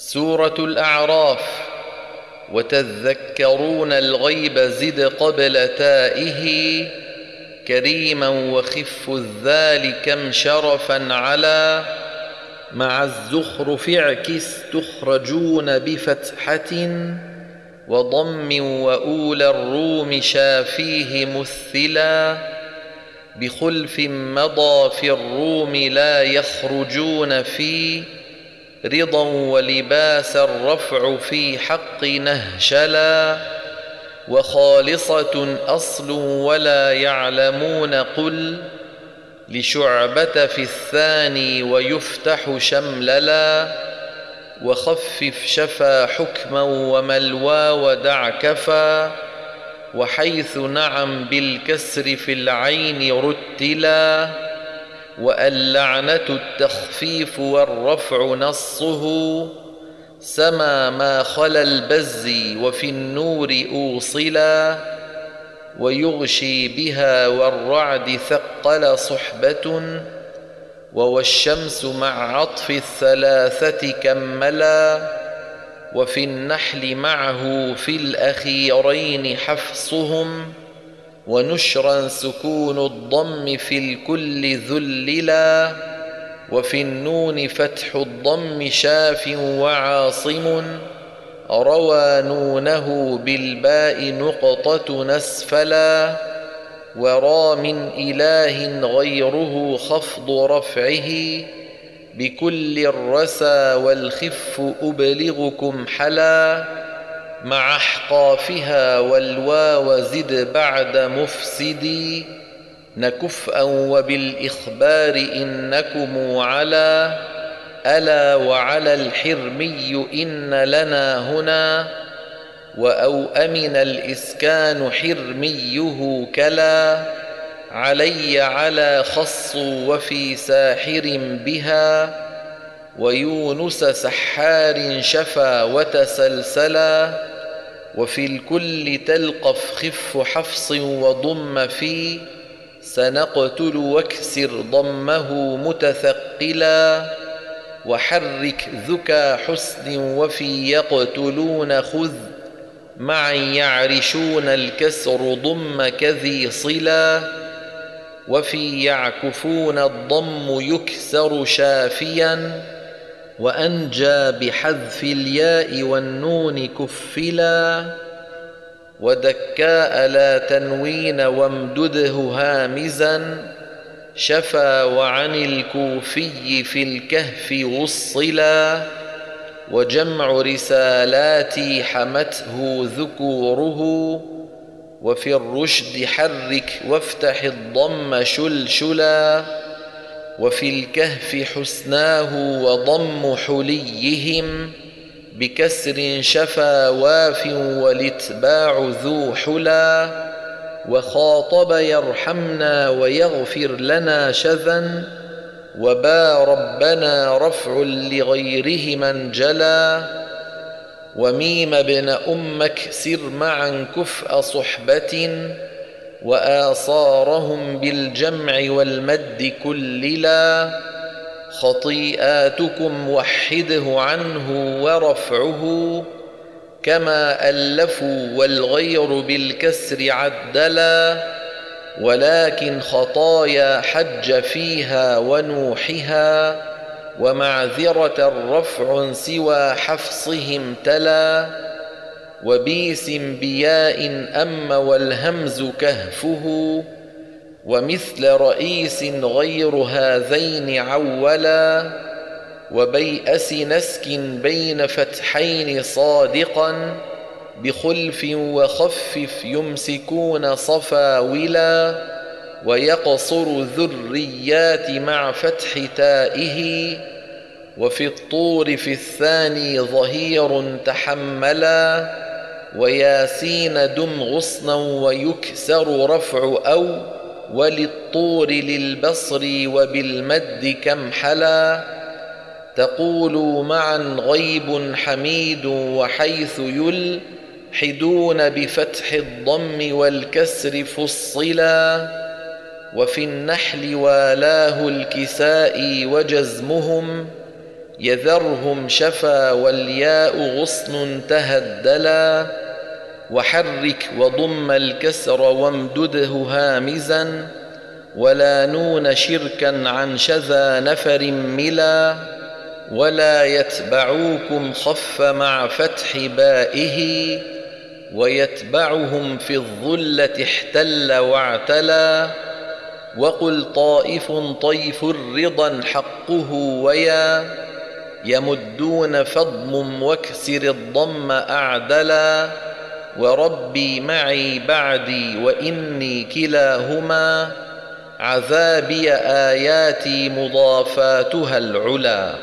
سورة الأعراف وتذكرون الغيب زد قبل تائه كريما وخف الذال كم شرفا على مع الزخرف اعكس تخرجون بفتحة وضم وأولى الروم شافيه مثلا بخلف مضى في الروم لا يخرجون فيه رضا ولباس الرفع في حق نهشلا وخالصة أصل ولا يعلمون قل لشعبة في الثاني ويفتح شمللا وخفف شفا حكما وملوى ودع كفا وحيث نعم بالكسر في العين رتلا واللعنة التخفيف والرفع نصه سما ما خلا البز وفي النور أوصلا ويغشي بها والرعد ثقل صحبة ووالشمس مع عطف الثلاثة كملا وفي النحل معه في الأخيرين حفصهم ونشرا سكون الضم في الكل ذللا وفي النون فتح الضم شاف وعاصم روى نونه بالباء نقطة نسفلا ورا من إله غيره خفض رفعه بكل الرسى والخف أبلغكم حلا مع أحقافها والواو زد بعد مفسدي. نكفءا وبالإخبار إنكم على. ألا وعلى الحرمي إن لنا هنا. وأو أمن الإسكان حرميه كلا. علي على خص وفي ساحر بها. ويونس سحار شفا وتسلسلا وفي الكل تلقف خف حفص وضم في سنقتل واكسر ضمه متثقلا وحرك ذكى حسن وفي يقتلون خذ معا يعرشون الكسر ضم كذي صلا وفي يعكفون الضم يكسر شافيا وأنجى بحذف الياء والنون كفلا ودكاء لا تنوين وامدده هامزا شفا وعن الكوفي في الكهف وصلا وجمع رسالاتي حمته ذكوره وفي الرشد حرك وافتح الضم شلشلا وفي الكهف حسناه وضم حليهم بكسر شفا واف والاتباع ذو حلا وخاطب يرحمنا ويغفر لنا شذا وبا ربنا رفع لغيره من جلا وميم ابن أمك سر معا كفء صحبة وآصارهم بالجمع والمد كللا خطيئاتكم وحده عنه ورفعه كما ألفوا والغير بالكسر عدلا ولكن خطايا حج فيها ونوحها ومعذرة رفع سوى حفصهم تلا وبيس بياء أم والهمز كهفه ومثل رئيس غير هذين عولا وبيأس نسك بين فتحين صادقا بخلف وخفف يمسكون صفاولا ويقصر ذريات مع فتح تائه وفي الطور في الثاني ظهير تحملا وياسين دم غصنا ويكسر رفع أو وللطور للبصر وبالمد كم حلا تقول معا غيب حميد وحيث يلحدون بفتح الضم والكسر فصلا وفي النحل والاه الكساء وجزمهم يذرهم شفا والياء غصن تهدلا وحرك وضم الكسر وامدده هامزا ولا نون شركا عن شذا نفر ملا ولا يتبعوكم خف مع فتح بائه ويتبعهم في الظلة احتل واعتلى وقل طائف طيف الرضا حقه ويا يمدون فضم واكسر الضم أعدلا وربي معي بعدي وإني كلاهما عذابي آياتي مضافاتها العلا.